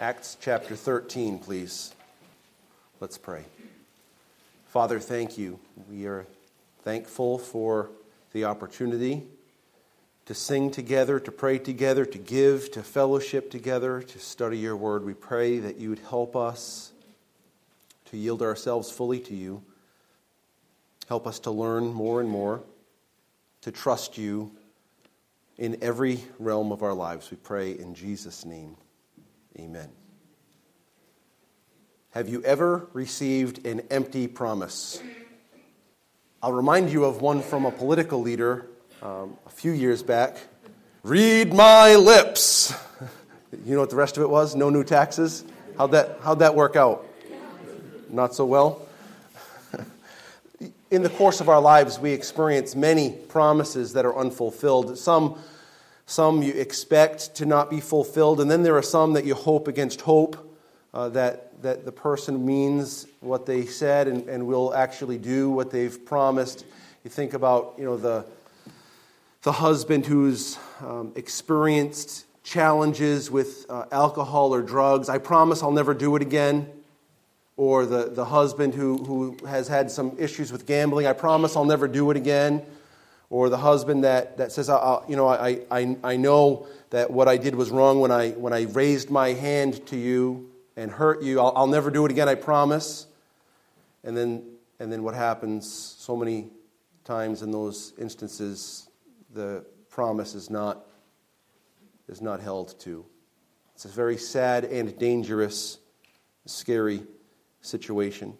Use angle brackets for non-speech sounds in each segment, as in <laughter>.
Acts chapter 13, please. Let's pray. Father, thank you. We are thankful for the opportunity to sing together, to pray together, to give, to fellowship together, to study your word. We pray that you would help us to yield ourselves fully to you. Help us to learn more and more, to trust you in every realm of our lives. We pray in Jesus' name. Amen. Have you ever received an empty promise? I'll remind you of one from a political leader um, a few years back. Read my lips. <laughs> You know what the rest of it was? No new taxes? How'd that, how'd that work out? Not so well? <laughs> In the course of our lives, we experience many promises that are unfulfilled. Some some you expect to not be fulfilled, and then there are some that you hope against hope uh, that, that the person means what they said and, and will actually do what they've promised. You think about you know, the, the husband who's um, experienced challenges with uh, alcohol or drugs. I promise I'll never do it again. Or the, the husband who, who has had some issues with gambling. I promise I'll never do it again or the husband that, that says, I, you know, I, I, I know that what I did was wrong when I, when I raised my hand to you and hurt you. I'll, I'll never do it again, I promise. And then, and then what happens so many times in those instances, the promise is not, is not held to. It's a very sad and dangerous, scary situation.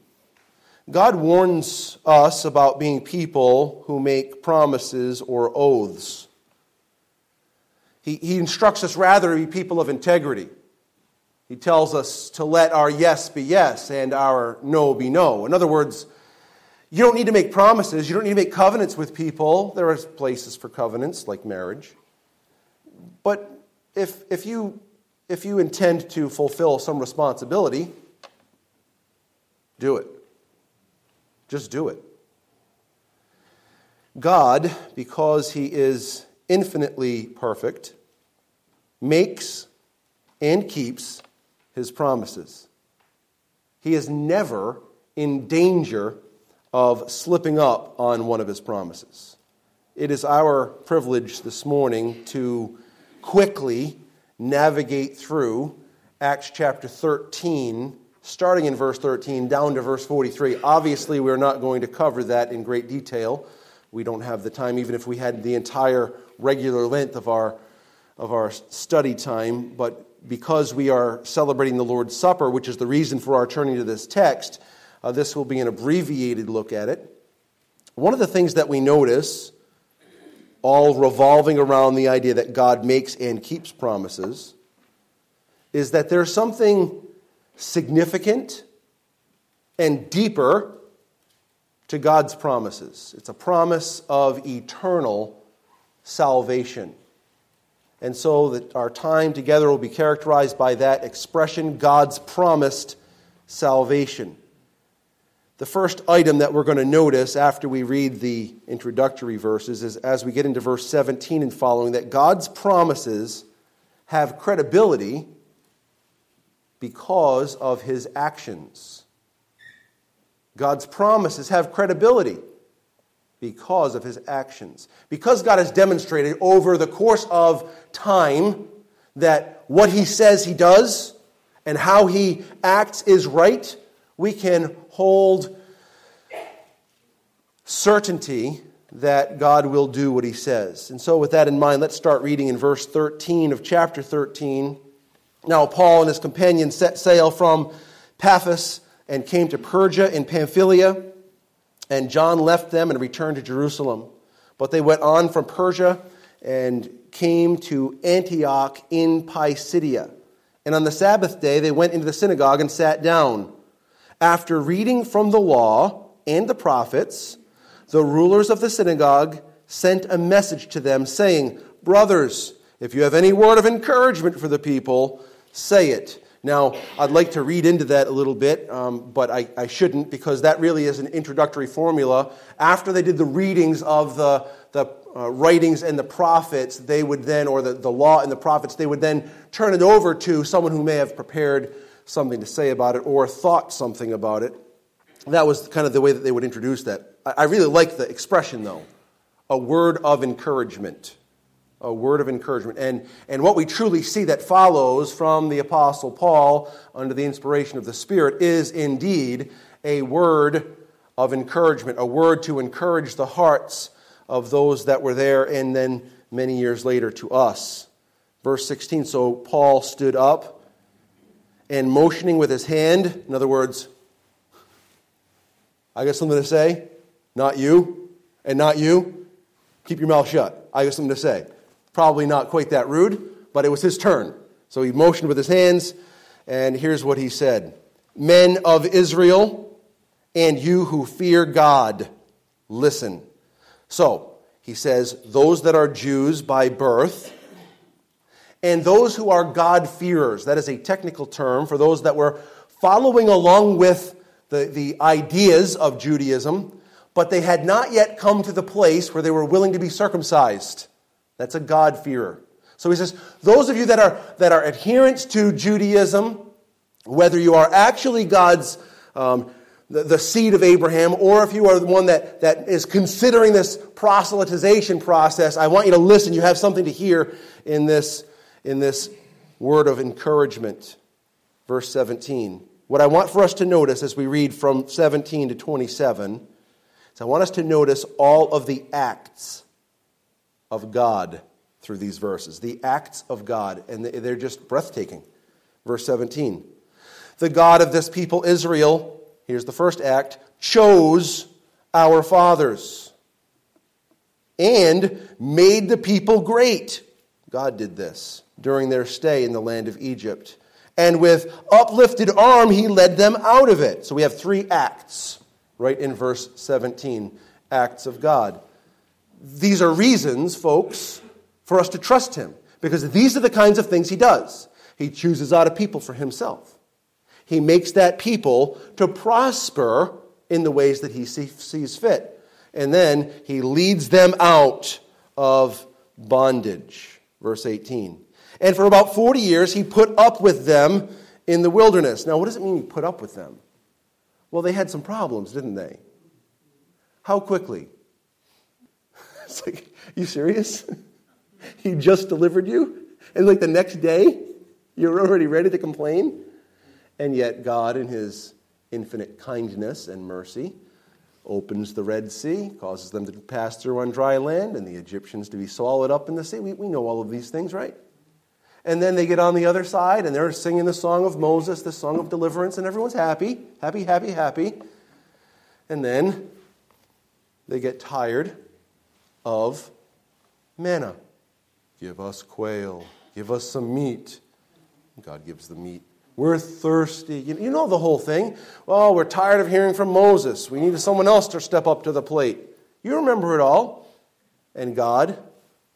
God warns us about being people who make promises or oaths. He, he instructs us rather to be people of integrity. He tells us to let our yes be yes and our no be no. In other words, you don't need to make promises, you don't need to make covenants with people. There are places for covenants, like marriage. But if, if, you, if you intend to fulfill some responsibility, do it. Just do it. God, because He is infinitely perfect, makes and keeps His promises. He is never in danger of slipping up on one of His promises. It is our privilege this morning to quickly navigate through Acts chapter 13 starting in verse 13 down to verse 43. Obviously, we're not going to cover that in great detail. We don't have the time, even if we had the entire regular length of our, of our study time. But because we are celebrating the Lord's Supper, which is the reason for our turning to this text, uh, this will be an abbreviated look at it. One of the things that we notice, all revolving around the idea that God makes and keeps promises, is that there's something significant and deeper to God's promises. It's a promise of eternal salvation. And so that our time together will be characterized by that expression God's promised salvation. The first item that we're going to notice after we read the introductory verses is as we get into verse 17 and following that God's promises have credibility because of his actions. God's promises have credibility because of his actions. Because God has demonstrated over the course of time that what he says he does and how he acts is right, we can hold certainty that God will do what he says. And so, with that in mind, let's start reading in verse 13 of chapter 13 now, Paul and his companions set sail from Paphos and came to Perga in Pamphylia, and John left them and returned to Jerusalem. But they went on from Perga and came to Antioch in Pisidia. And on the Sabbath day, they went into the synagogue and sat down. After reading from the law and the prophets, the rulers of the synagogue sent a message to them, saying, Brothers, if you have any word of encouragement for the people, say it. Now, I'd like to read into that a little bit, um, but I, I, shouldn't because that really is an introductory formula. After they did the readings of the, the uh, writings and the prophets, they would then, or the, the law and the prophets, they would then turn it over to someone who may have prepared something to say about it or thought something about it. That was kind of the way that they would introduce that. I, I really like the expression, though a word of encouragement. A word of encouragement. And, and what we truly see that follows from the Apostle Paul under the inspiration of the Spirit is indeed a word of encouragement, a word to encourage the hearts of those that were there, and then many years later to us. Verse 16 So Paul stood up and motioning with his hand, in other words, I got something to say, not you, and not you, keep your mouth shut. I got something to say. Probably not quite that rude, but it was his turn. So he motioned with his hands, and here's what he said Men of Israel, and you who fear God, listen. So, he says, those that are Jews by birth, and those who are God-fearers. That is a technical term for those that were following along with the, the ideas of Judaism, but they had not yet come to the place where they were willing to be circumcised. That's a God-fearer. So he says, those of you that are, that are adherents to Judaism, whether you are actually God's um, the, the seed of Abraham, or if you are the one that, that is considering this proselytization process, I want you to listen. You have something to hear in this, in this word of encouragement. Verse 17. What I want for us to notice as we read from 17 to 27 is I want us to notice all of the acts of God through these verses. The acts of God, and they're just breathtaking. Verse 17. The God of this people, Israel, here's the first act, chose our fathers and made the people great. God did this during their stay in the land of Egypt. And with uplifted arm, he led them out of it. So we have three acts right in verse 17 acts of God. These are reasons, folks, for us to trust him because these are the kinds of things he does. He chooses out a people for himself he makes that people to prosper in the ways that he sees fit. And then he leads them out of bondage. Verse 18. And for about 40 years, he put up with them in the wilderness. Now, what does it mean he put up with them? Well, they had some problems, didn't they? How quickly? It's like, you serious? <laughs> he just delivered you? And like the next day, you're already ready to complain? And yet, God, in His infinite kindness and mercy, opens the Red Sea, causes them to pass through on dry land, and the Egyptians to be swallowed up in the sea. We, we know all of these things, right? And then they get on the other side, and they're singing the song of Moses, the song of deliverance, and everyone's happy, happy, happy, happy. And then they get tired of manna. Give us quail, give us some meat. God gives the meat. We're thirsty. You know the whole thing. Well, we're tired of hearing from Moses. We need someone else to step up to the plate. You remember it all. And God,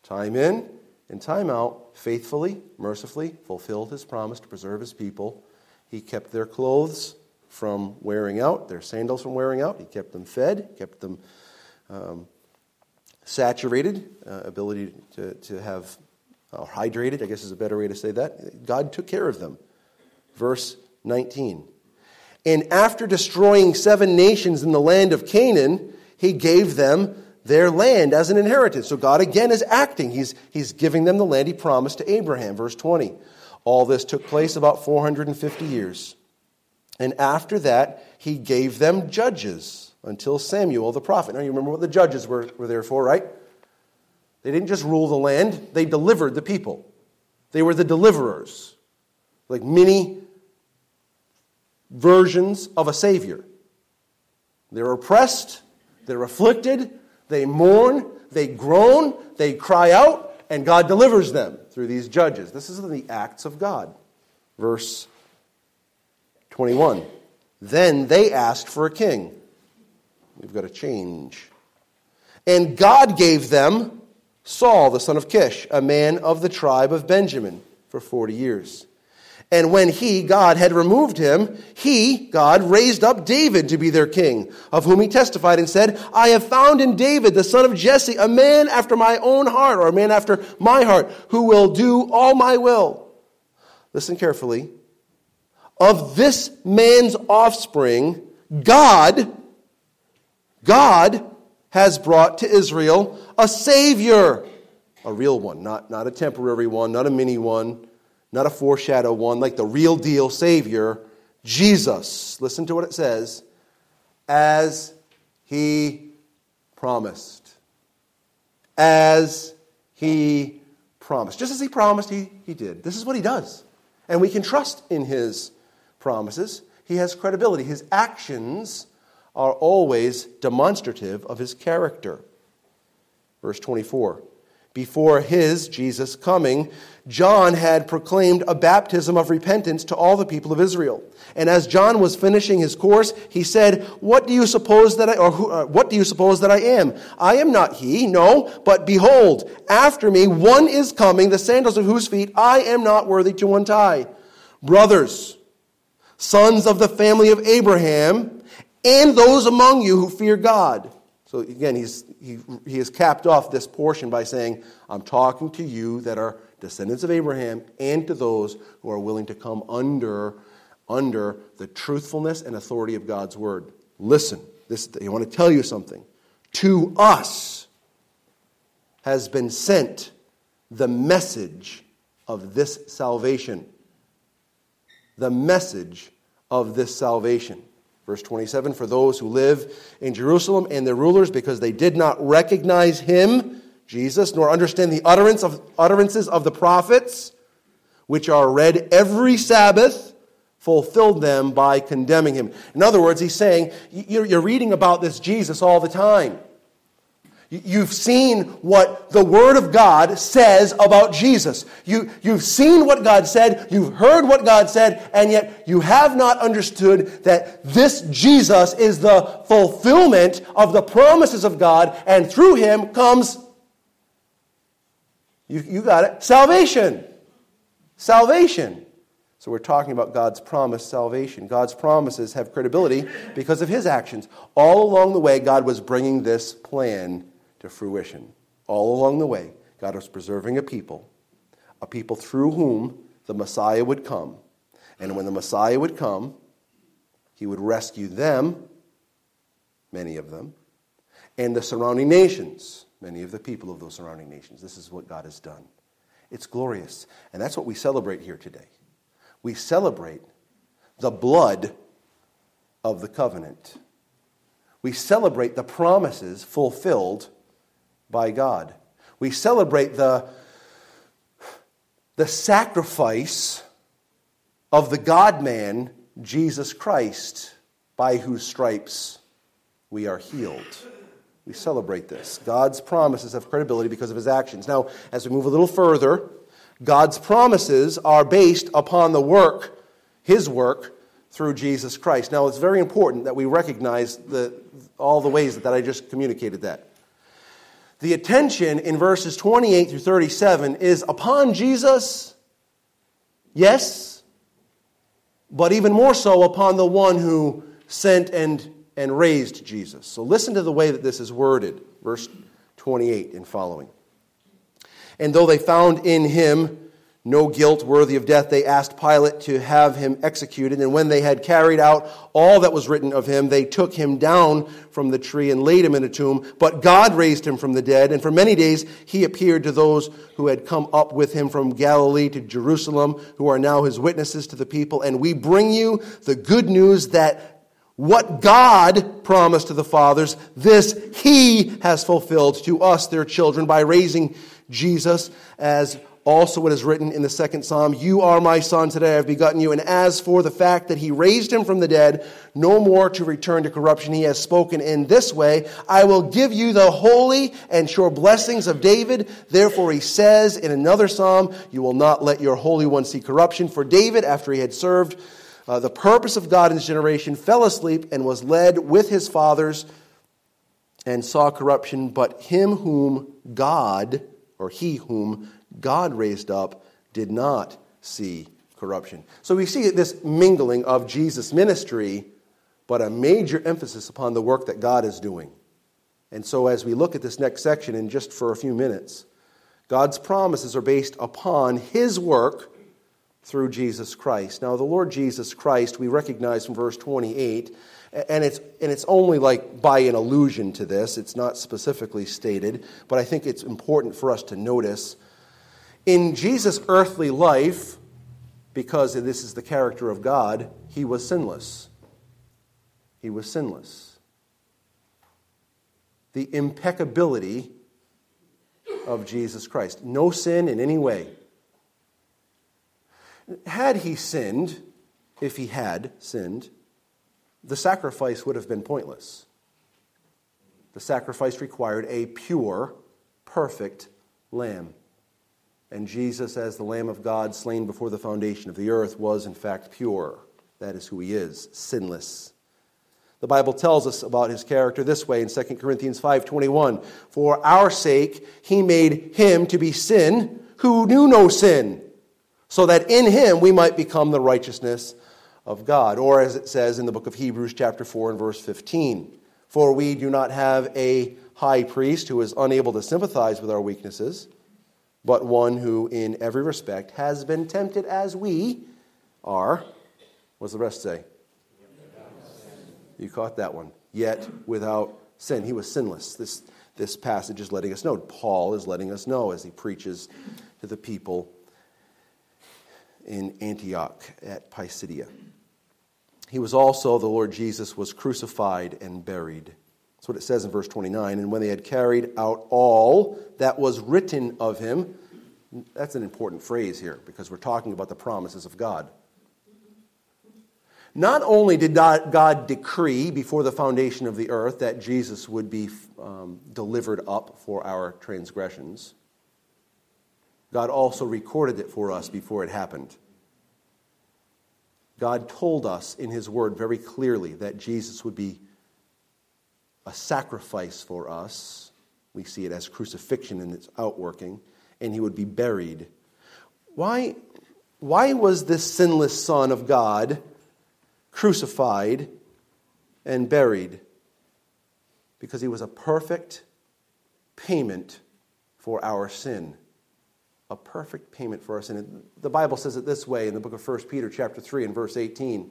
time in and time out, faithfully, mercifully fulfilled his promise to preserve his people. He kept their clothes from wearing out, their sandals from wearing out. He kept them fed, kept them um, saturated, uh, ability to, to have uh, hydrated, I guess is a better way to say that. God took care of them. Verse 19. And after destroying seven nations in the land of Canaan, he gave them their land as an inheritance. So God again is acting. He's, he's giving them the land he promised to Abraham. Verse 20. All this took place about 450 years. And after that, he gave them judges until Samuel the prophet. Now, you remember what the judges were, were there for, right? They didn't just rule the land, they delivered the people. They were the deliverers, like many versions of a Savior. They're oppressed, they're afflicted, they mourn, they groan, they cry out, and God delivers them through these judges. This is in the acts of God. Verse 21. Then they asked for a king. We've got to change. And God gave them Saul, the son of Kish, a man of the tribe of Benjamin, for 40 years. And when he, God, had removed him, he, God, raised up David to be their king, of whom he testified and said, I have found in David, the son of Jesse, a man after my own heart, or a man after my heart, who will do all my will. Listen carefully. Of this man's offspring, God, God has brought to Israel a Savior, a real one, not, not a temporary one, not a mini one not a foreshadow one, like the real deal Savior, Jesus. Listen to what it says as he promised. As he promised. Just as he promised, he, he did. This is what he does. And we can trust in his promises. He has credibility. His actions are always demonstrative of his character. Verse 24 before his, Jesus, coming, John had proclaimed a baptism of repentance to all the people of Israel. And as John was finishing his course, he said, "What do you suppose that I or who, uh, what do you suppose that I am? I am not he, no, but behold, after me one is coming, the sandals of whose feet I am not worthy to untie." Brothers, sons of the family of Abraham, and those among you who fear God, so again, he's, he, he has capped off this portion by saying, I'm talking to you that are descendants of Abraham and to those who are willing to come under, under the truthfulness and authority of God's word. Listen, this, I want to tell you something. To us has been sent the message of this salvation. The message of this salvation. Verse 27 For those who live in Jerusalem and their rulers, because they did not recognize him, Jesus, nor understand the utterance of, utterances of the prophets, which are read every Sabbath, fulfilled them by condemning him. In other words, he's saying, You're reading about this Jesus all the time. You've seen what the Word of God says about Jesus. You, you've seen what God said, you've heard what God said, and yet you have not understood that this Jesus is the fulfillment of the promises of God, and through Him comes, you, you got it, salvation. Salvation. So we're talking about God's promised salvation. God's promises have credibility because of His actions. All along the way, God was bringing this plan to fruition. All along the way, God was preserving a people, a people through whom the Messiah would come. And when the Messiah would come, he would rescue them, many of them, and the surrounding nations, many of the people of those surrounding nations. This is what God has done. It's glorious. And that's what we celebrate here today. We celebrate the blood of the covenant. We celebrate the promises fulfilled by God. We celebrate the, the sacrifice of the God man, Jesus Christ, by whose stripes we are healed. We celebrate this. God's promises have credibility because of his actions. Now, as we move a little further, God's promises are based upon the work, his work, through Jesus Christ. Now, it's very important that we recognize the, all the ways that I just communicated that. The attention in verses 28 through 37 is upon Jesus, yes, but even more so upon the one who sent and, and raised Jesus. So listen to the way that this is worded, verse 28 and following. And though they found in him no guilt worthy of death, they asked Pilate to have him executed. And when they had carried out all that was written of him, they took him down from the tree and laid him in a tomb. But God raised him from the dead, and for many days he appeared to those who had come up with him from Galilee to Jerusalem, who are now his witnesses to the people. And we bring you the good news that what God promised to the fathers, this he has fulfilled to us, their children, by raising Jesus as also it is written in the second psalm, You are my son, today I have begotten you. And as for the fact that he raised him from the dead, no more to return to corruption, he has spoken in this way, I will give you the holy and sure blessings of David. Therefore he says in another psalm, You will not let your Holy One see corruption. For David, after he had served uh, the purpose of God in his generation, fell asleep and was led with his fathers and saw corruption. But him whom God, or he whom God raised up did not see corruption. So we see this mingling of Jesus' ministry, but a major emphasis upon the work that God is doing. And so as we look at this next section in just for a few minutes, God's promises are based upon his work through Jesus Christ. Now, the Lord Jesus Christ, we recognize from verse 28, and it's, and it's only like by an allusion to this, it's not specifically stated, but I think it's important for us to notice. In Jesus' earthly life, because this is the character of God, he was sinless. He was sinless. The impeccability of Jesus Christ. No sin in any way. Had he sinned, if he had sinned, the sacrifice would have been pointless. The sacrifice required a pure, perfect lamb. And Jesus, as the Lamb of God slain before the foundation of the earth, was in fact pure. That is who he is, sinless. The Bible tells us about his character this way in 2 Corinthians 5:21, "For our sake he made him to be sin who knew no sin, so that in him we might become the righteousness of God. Or as it says in the book of Hebrews, chapter 4, and verse 15 For we do not have a high priest who is unable to sympathize with our weaknesses, but one who in every respect has been tempted as we are. What does the rest say? You caught that one. Yet without sin. He was sinless. This, this passage is letting us know. Paul is letting us know as he preaches to the people in Antioch at Pisidia. He was also, the Lord Jesus, was crucified and buried. That's what it says in verse 29. And when they had carried out all that was written of him, that's an important phrase here because we're talking about the promises of God. Not only did God decree before the foundation of the earth that Jesus would be um, delivered up for our transgressions, God also recorded it for us before it happened. God told us in His Word very clearly that Jesus would be a sacrifice for us. We see it as crucifixion in its outworking, and He would be buried. Why, why was this sinless Son of God crucified and buried? Because He was a perfect payment for our sin a perfect payment for us. And the Bible says it this way in the book of 1 Peter chapter 3 and verse 18.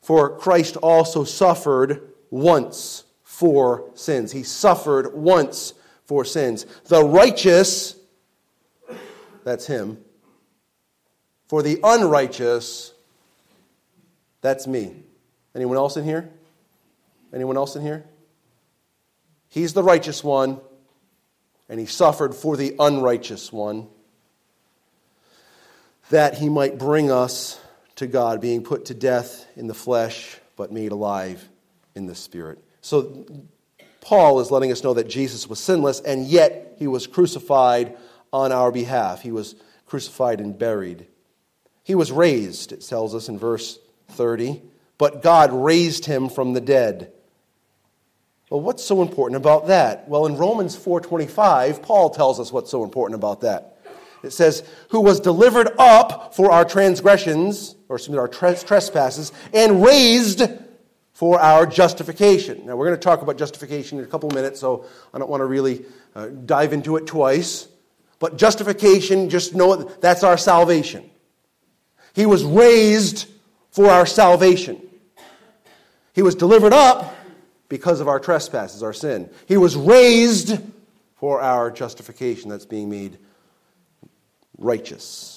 For Christ also suffered once for sins. He suffered once for sins. The righteous, that's him. For the unrighteous, that's me. Anyone else in here? Anyone else in here? He's the righteous one, and he suffered for the unrighteous one that he might bring us to God, being put to death in the flesh, but made alive in the spirit. So, Paul is letting us know that Jesus was sinless, and yet he was crucified on our behalf. He was crucified and buried. He was raised, it tells us in verse 30, but God raised him from the dead. Well, what's so important about that? Well, in Romans 4:25, Paul tells us what's so important about that. It says, who was delivered up for our transgressions, or excuse me, our trespasses, and raised for our justification. Now, we're going to talk about justification in a couple minutes, so I don't want to really uh, dive into it twice. But justification, just know that's our salvation. He was raised for our salvation. He was delivered up because of our trespasses, our sin. He was raised for our justification that's being made righteous.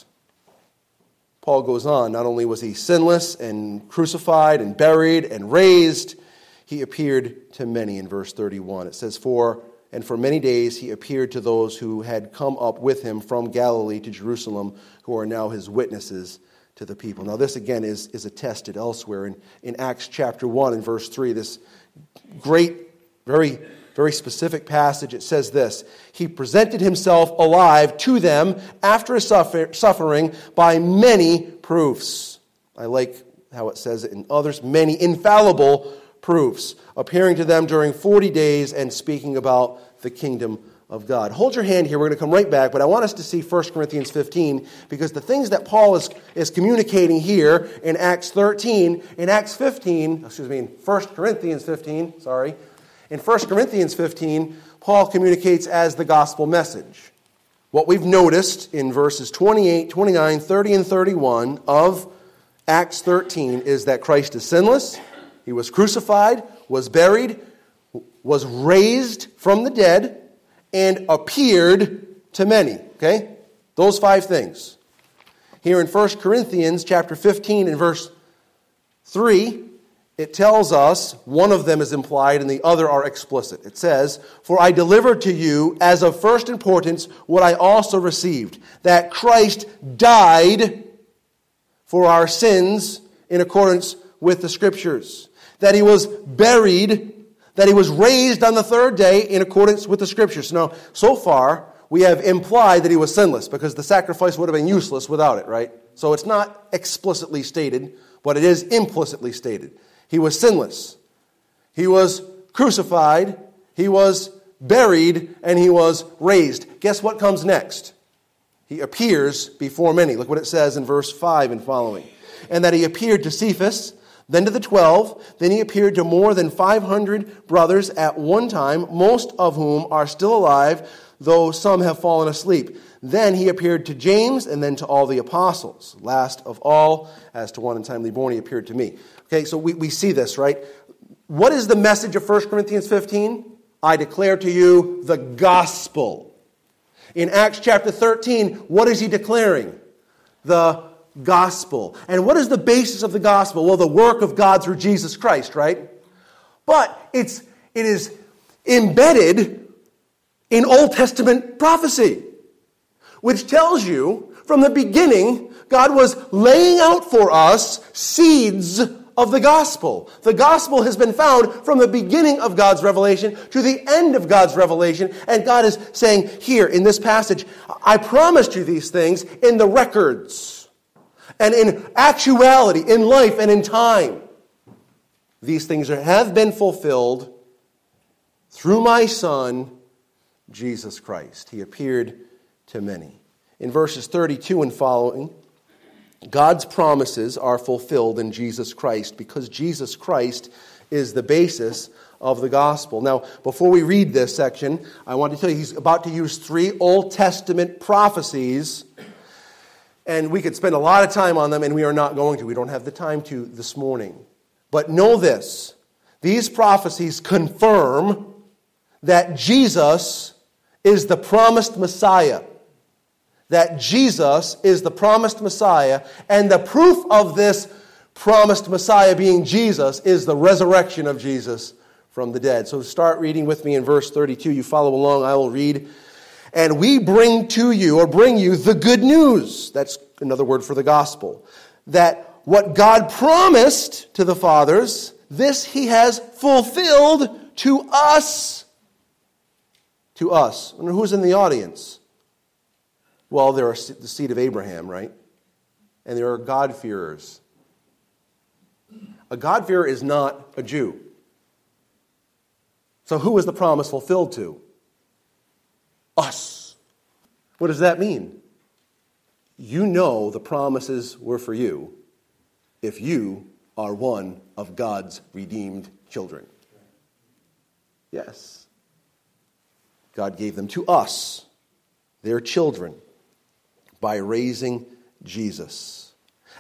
Paul goes on, not only was he sinless and crucified and buried and raised, he appeared to many in verse 31. It says, For and for many days he appeared to those who had come up with him from Galilee to Jerusalem, who are now his witnesses to the people. Now, this again is, is attested elsewhere in, in Acts chapter 1 and verse 3. This great, very very specific passage. It says this He presented himself alive to them after his suffer- suffering by many proofs. I like how it says it in others many infallible proofs, appearing to them during 40 days and speaking about the kingdom of God. Hold your hand here. We're going to come right back, but I want us to see 1 Corinthians 15 because the things that Paul is, is communicating here in Acts 13, in Acts 15, excuse me, in 1 Corinthians 15, sorry, in 1 Corinthians 15, Paul communicates as the gospel message. What we've noticed in verses 28, 29, 30, and 31 of Acts 13 is that Christ is sinless, he was crucified, was buried, was raised from the dead, and appeared to many. Okay? Those five things. Here in 1 Corinthians chapter 15 and verse 3, it tells us one of them is implied and the other are explicit. It says, For I delivered to you as of first importance what I also received, that Christ died for our sins in accordance with the Scriptures, that he was buried that he was raised on the third day in accordance with the scriptures. Now, so far, we have implied that he was sinless because the sacrifice would have been useless without it, right? So it's not explicitly stated, but it is implicitly stated. He was sinless. He was crucified. He was buried, and he was raised. Guess what comes next? He appears before many. Look what it says in verse 5 and following. And that he appeared to Cephas then to the twelve. Then he appeared to more than 500 brothers at one time, most of whom are still alive, though some have fallen asleep. Then he appeared to James and then to all the apostles. Last of all, as to one untimely born, he appeared to me. Okay, so we, we see this, right? What is the message of 1 Corinthians 15? I declare to you the gospel. In Acts chapter 13, what is he declaring? The gospel. And what is the basis of the gospel? Well, the work of God through Jesus Christ, right? But it's, it is embedded in Old Testament prophecy, which tells you from the beginning, God was laying out for us seeds of the gospel. The gospel has been found from the beginning of God's revelation to the end of God's revelation. And God is saying here in this passage, I promised you these things in the records and in actuality, in life and in time. These things have been fulfilled through my Son, Jesus Christ. He appeared to many. In verses 32 and following, God's promises are fulfilled in Jesus Christ because Jesus Christ is the basis of the gospel. Now, before we read this section, I want to tell you he's about to use three Old Testament prophecies and we could spend a lot of time on them, and we are not going to. We don't have the time to this morning. But know this these prophecies confirm that Jesus is the promised Messiah. That Jesus is the promised Messiah, and the proof of this promised Messiah being Jesus is the resurrection of Jesus from the dead. So start reading with me in verse 32. You follow along, I will read and we bring to you or bring you the good news. That's another word for the gospel. That what God promised to the fathers, this he has fulfilled to us. To us. And who's in the audience? Well, there are the seed of Abraham, right? And there are God-fearers. A God-fearer is not a Jew. So who is the promise fulfilled to? us. What does that mean? You know the promises were for you if you are one of God's redeemed children. Yes. God gave them to us, their children, by raising Jesus.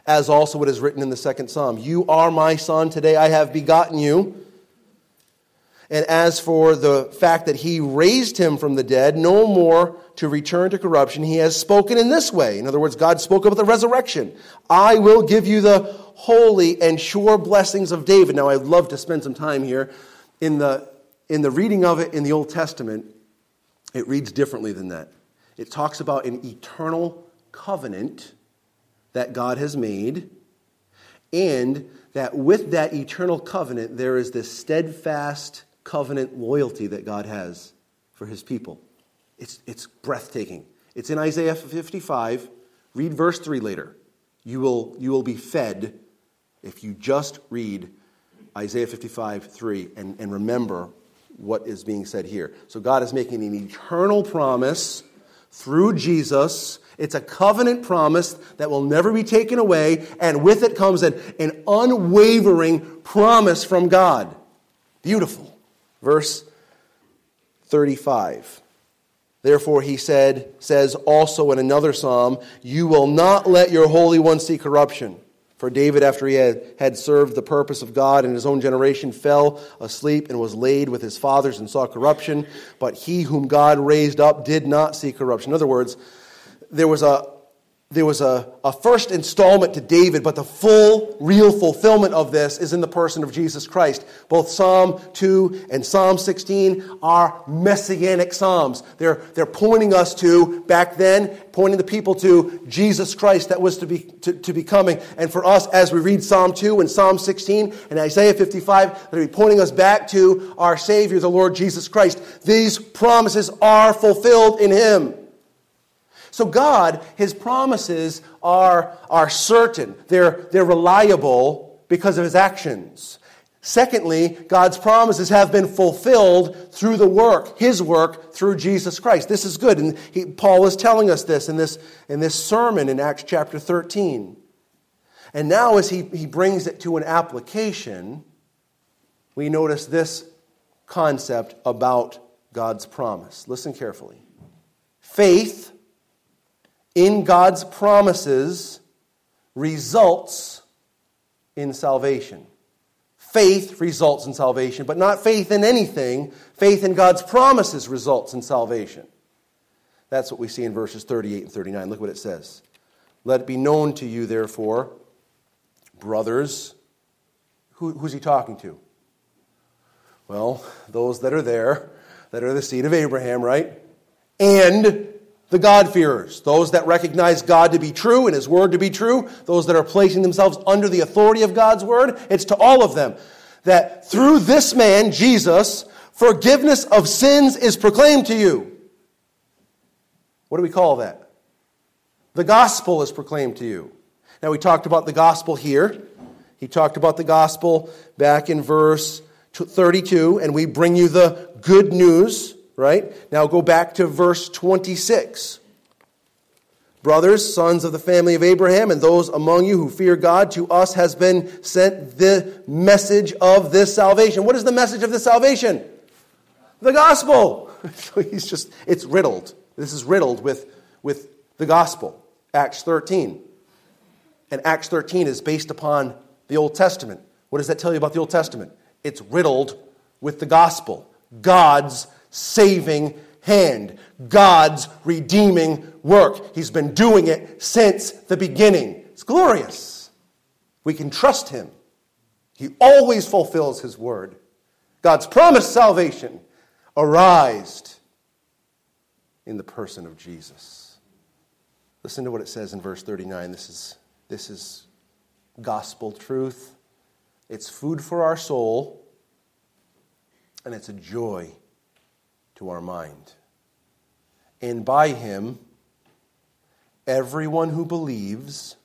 As also it is written in the second psalm You are my son, today I have begotten you. And as for the fact that he raised him from the dead, no more to return to corruption, he has spoken in this way. In other words, God spoke about the resurrection. I will give you the holy and sure blessings of David. Now, I'd love to spend some time here. In the, in the reading of it in the Old Testament, it reads differently than that. It talks about an eternal covenant that God has made, and that with that eternal covenant, there is this steadfast covenant loyalty that God has for his people. It's, it's breathtaking. It's in Isaiah 55. Read verse 3 later. You will, you will be fed if you just read Isaiah 55 3 and, and remember what is being said here. So God is making an eternal promise through Jesus. It's a covenant promise that will never be taken away, and with it comes an, an unwavering promise from God. Beautiful. Verse 35. Therefore, he said, says also in another psalm, You will not let your Holy One see corruption. For David, after he had, had served the purpose of God in his own generation, fell asleep and was laid with his fathers and saw corruption. But he whom God raised up did not see corruption. In other words, there was a, there was a, a first installment to David, but the full, real fulfillment of this is in the person of Jesus Christ. Both Psalm 2 and Psalm 16 are messianic psalms. They're, they're pointing us to, back then, pointing the people to Jesus Christ that was to be, to, to be coming. And for us, as we read Psalm 2 and Psalm 16 and Isaiah 55, they're pointing us back to our Savior, the Lord Jesus Christ. These promises are fulfilled in Him. So, God, His promises are, are certain, they're, they're reliable because of His actions. Secondly, God's promises have been fulfilled through the work, His work through Jesus Christ. This is good. And he, Paul is telling us this in, this in this sermon in Acts chapter 13. And now, as he, he brings it to an application, we notice this concept about God's promise. Listen carefully. Faith in God's promises results in salvation. Faith results in salvation, but not faith in anything. Faith in God's promises results in salvation. That's what we see in verses 38 and 39. Look what it says. Let it be known to you, therefore, brothers. Who, who's he talking to? Well, those that are there, that are the seed of Abraham, right? And the God-fearers, those that recognize God to be true and His Word to be true, those that are placing themselves under the authority of God's Word, it's to all of them that through this man, Jesus, forgiveness of sins is proclaimed to you. What do we call that? The gospel is proclaimed to you. Now, we talked about the gospel here. He talked about the gospel back in verse 32, and we bring you the good news right? Now go back to verse 26. Brothers, sons of the family of Abraham, and those among you who fear God, to us has been sent the message of this salvation. What is the message of the salvation? The gospel. <laughs> So he's just, it's riddled. This is riddled with, with the gospel. Acts 13. And Acts 13 is based upon the Old Testament. What does that tell you about the Old Testament? It's riddled with the gospel. God's saving hand, God's redeeming work. He's been doing it since the beginning. It's glorious. We can trust Him. He always fulfills His word. God's promised salvation arised in the person of Jesus. Listen to what it says in verse 39. This is, this is gospel truth. It's food for our soul, and it's a joy to our mind. And by him, everyone who believes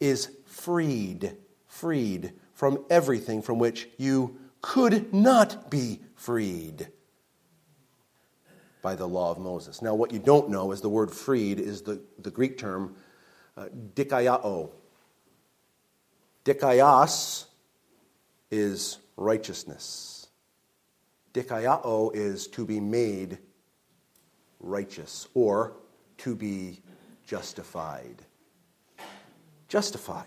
is freed, freed from everything from which you could not be freed by the law of Moses. Now, what you don't know is the word freed is the, the Greek term uh, dikaiao. Dikaios is righteousness. Dikaiao is to be made righteous or to be justified. Justified.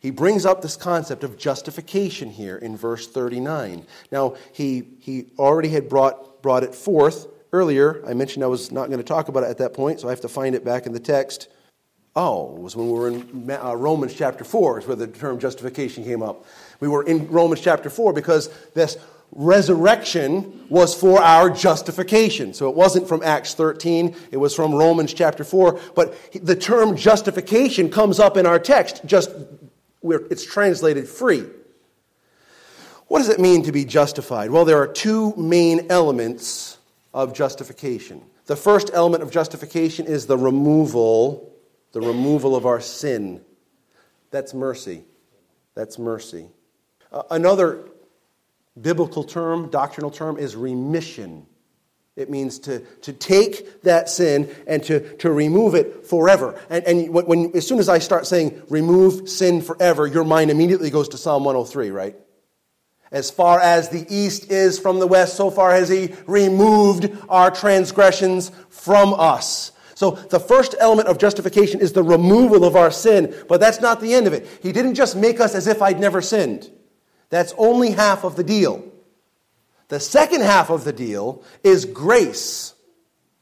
He brings up this concept of justification here in verse 39. Now, he, he already had brought, brought it forth earlier. I mentioned I was not going to talk about it at that point, so I have to find it back in the text. Oh, it was when we were in uh, Romans chapter 4, is where the term justification came up. We were in Romans chapter 4 because this resurrection was for our justification. So it wasn't from Acts 13, it was from Romans chapter 4. But the term justification comes up in our text, just it's translated free. What does it mean to be justified? Well, there are two main elements of justification. The first element of justification is the removal, the removal of our sin. That's mercy. That's mercy. Uh, another biblical term, doctrinal term, is remission. It means to, to take that sin and to, to remove it forever. And, and when, as soon as I start saying remove sin forever, your mind immediately goes to Psalm 103, right? As far as the east is from the west, so far has he removed our transgressions from us. So the first element of justification is the removal of our sin, but that's not the end of it. He didn't just make us as if I'd never sinned. That's only half of the deal. The second half of the deal is grace.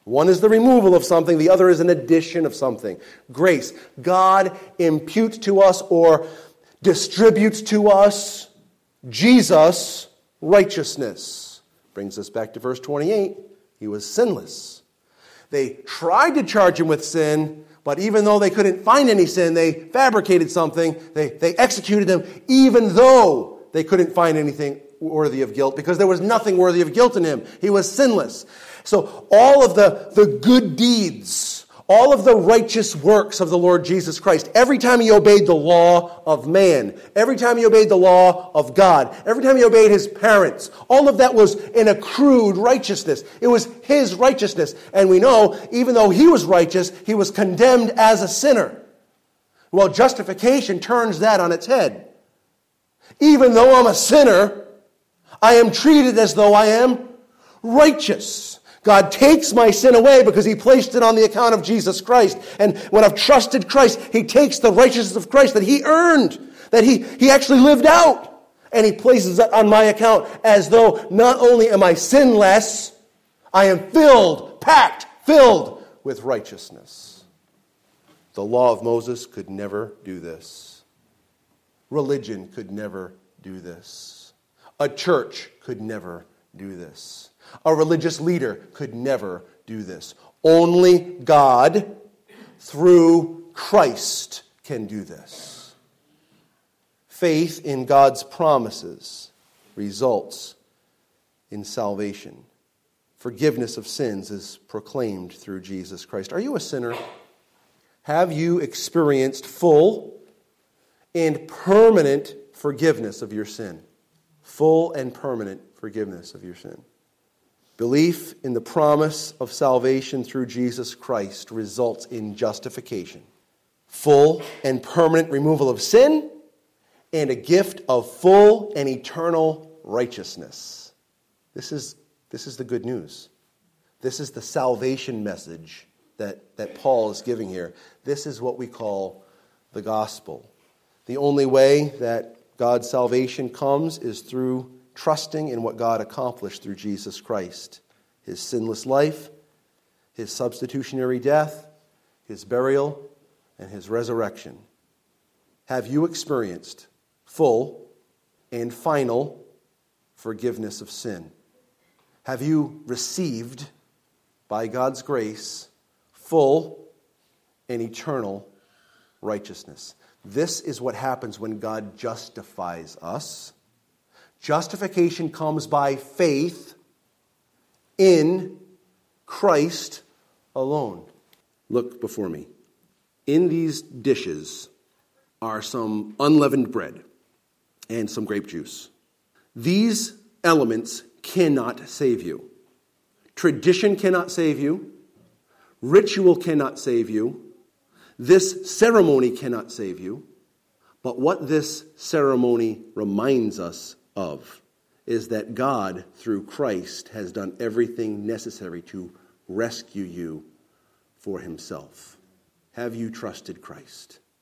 One is the removal of something, the other is an addition of something. Grace. God imputes to us or distributes to us Jesus' righteousness. Brings us back to verse 28. He was sinless. They tried to charge him with sin, but even though they couldn't find any sin, they fabricated something. They, they executed him, even though they couldn't find anything worthy of guilt because there was nothing worthy of guilt in him. He was sinless. So all of the, the good deeds, all of the righteous works of the Lord Jesus Christ, every time he obeyed the law of man, every time he obeyed the law of God, every time he obeyed his parents, all of that was an accrued righteousness. It was his righteousness. And we know, even though he was righteous, he was condemned as a sinner. Well, justification turns that on its head. Even though I'm a sinner, I am treated as though I am righteous. God takes my sin away because He placed it on the account of Jesus Christ. And when I've trusted Christ, He takes the righteousness of Christ that He earned, that He, he actually lived out, and He places it on my account as though not only am I sinless, I am filled, packed, filled with righteousness. The law of Moses could never do this. Religion could never do this. A church could never do this. A religious leader could never do this. Only God, through Christ, can do this. Faith in God's promises results in salvation. Forgiveness of sins is proclaimed through Jesus Christ. Are you a sinner? Have you experienced full and permanent forgiveness of your sin? full and permanent forgiveness of your sin. Belief in the promise of salvation through Jesus Christ results in justification, full and permanent removal of sin, and a gift of full and eternal righteousness. This is, this is the good news. This is the salvation message that, that Paul is giving here. This is what we call the gospel. The only way that God's salvation comes is through trusting in what God accomplished through Jesus Christ his sinless life, his substitutionary death, his burial, and his resurrection. Have you experienced full and final forgiveness of sin? Have you received, by God's grace, full and eternal righteousness? This is what happens when God justifies us. Justification comes by faith in Christ alone. Look before me. In these dishes are some unleavened bread and some grape juice. These elements cannot save you. Tradition cannot save you. Ritual cannot save you. This ceremony cannot save you, but what this ceremony reminds us of is that God, through Christ, has done everything necessary to rescue you for himself. Have you trusted Christ?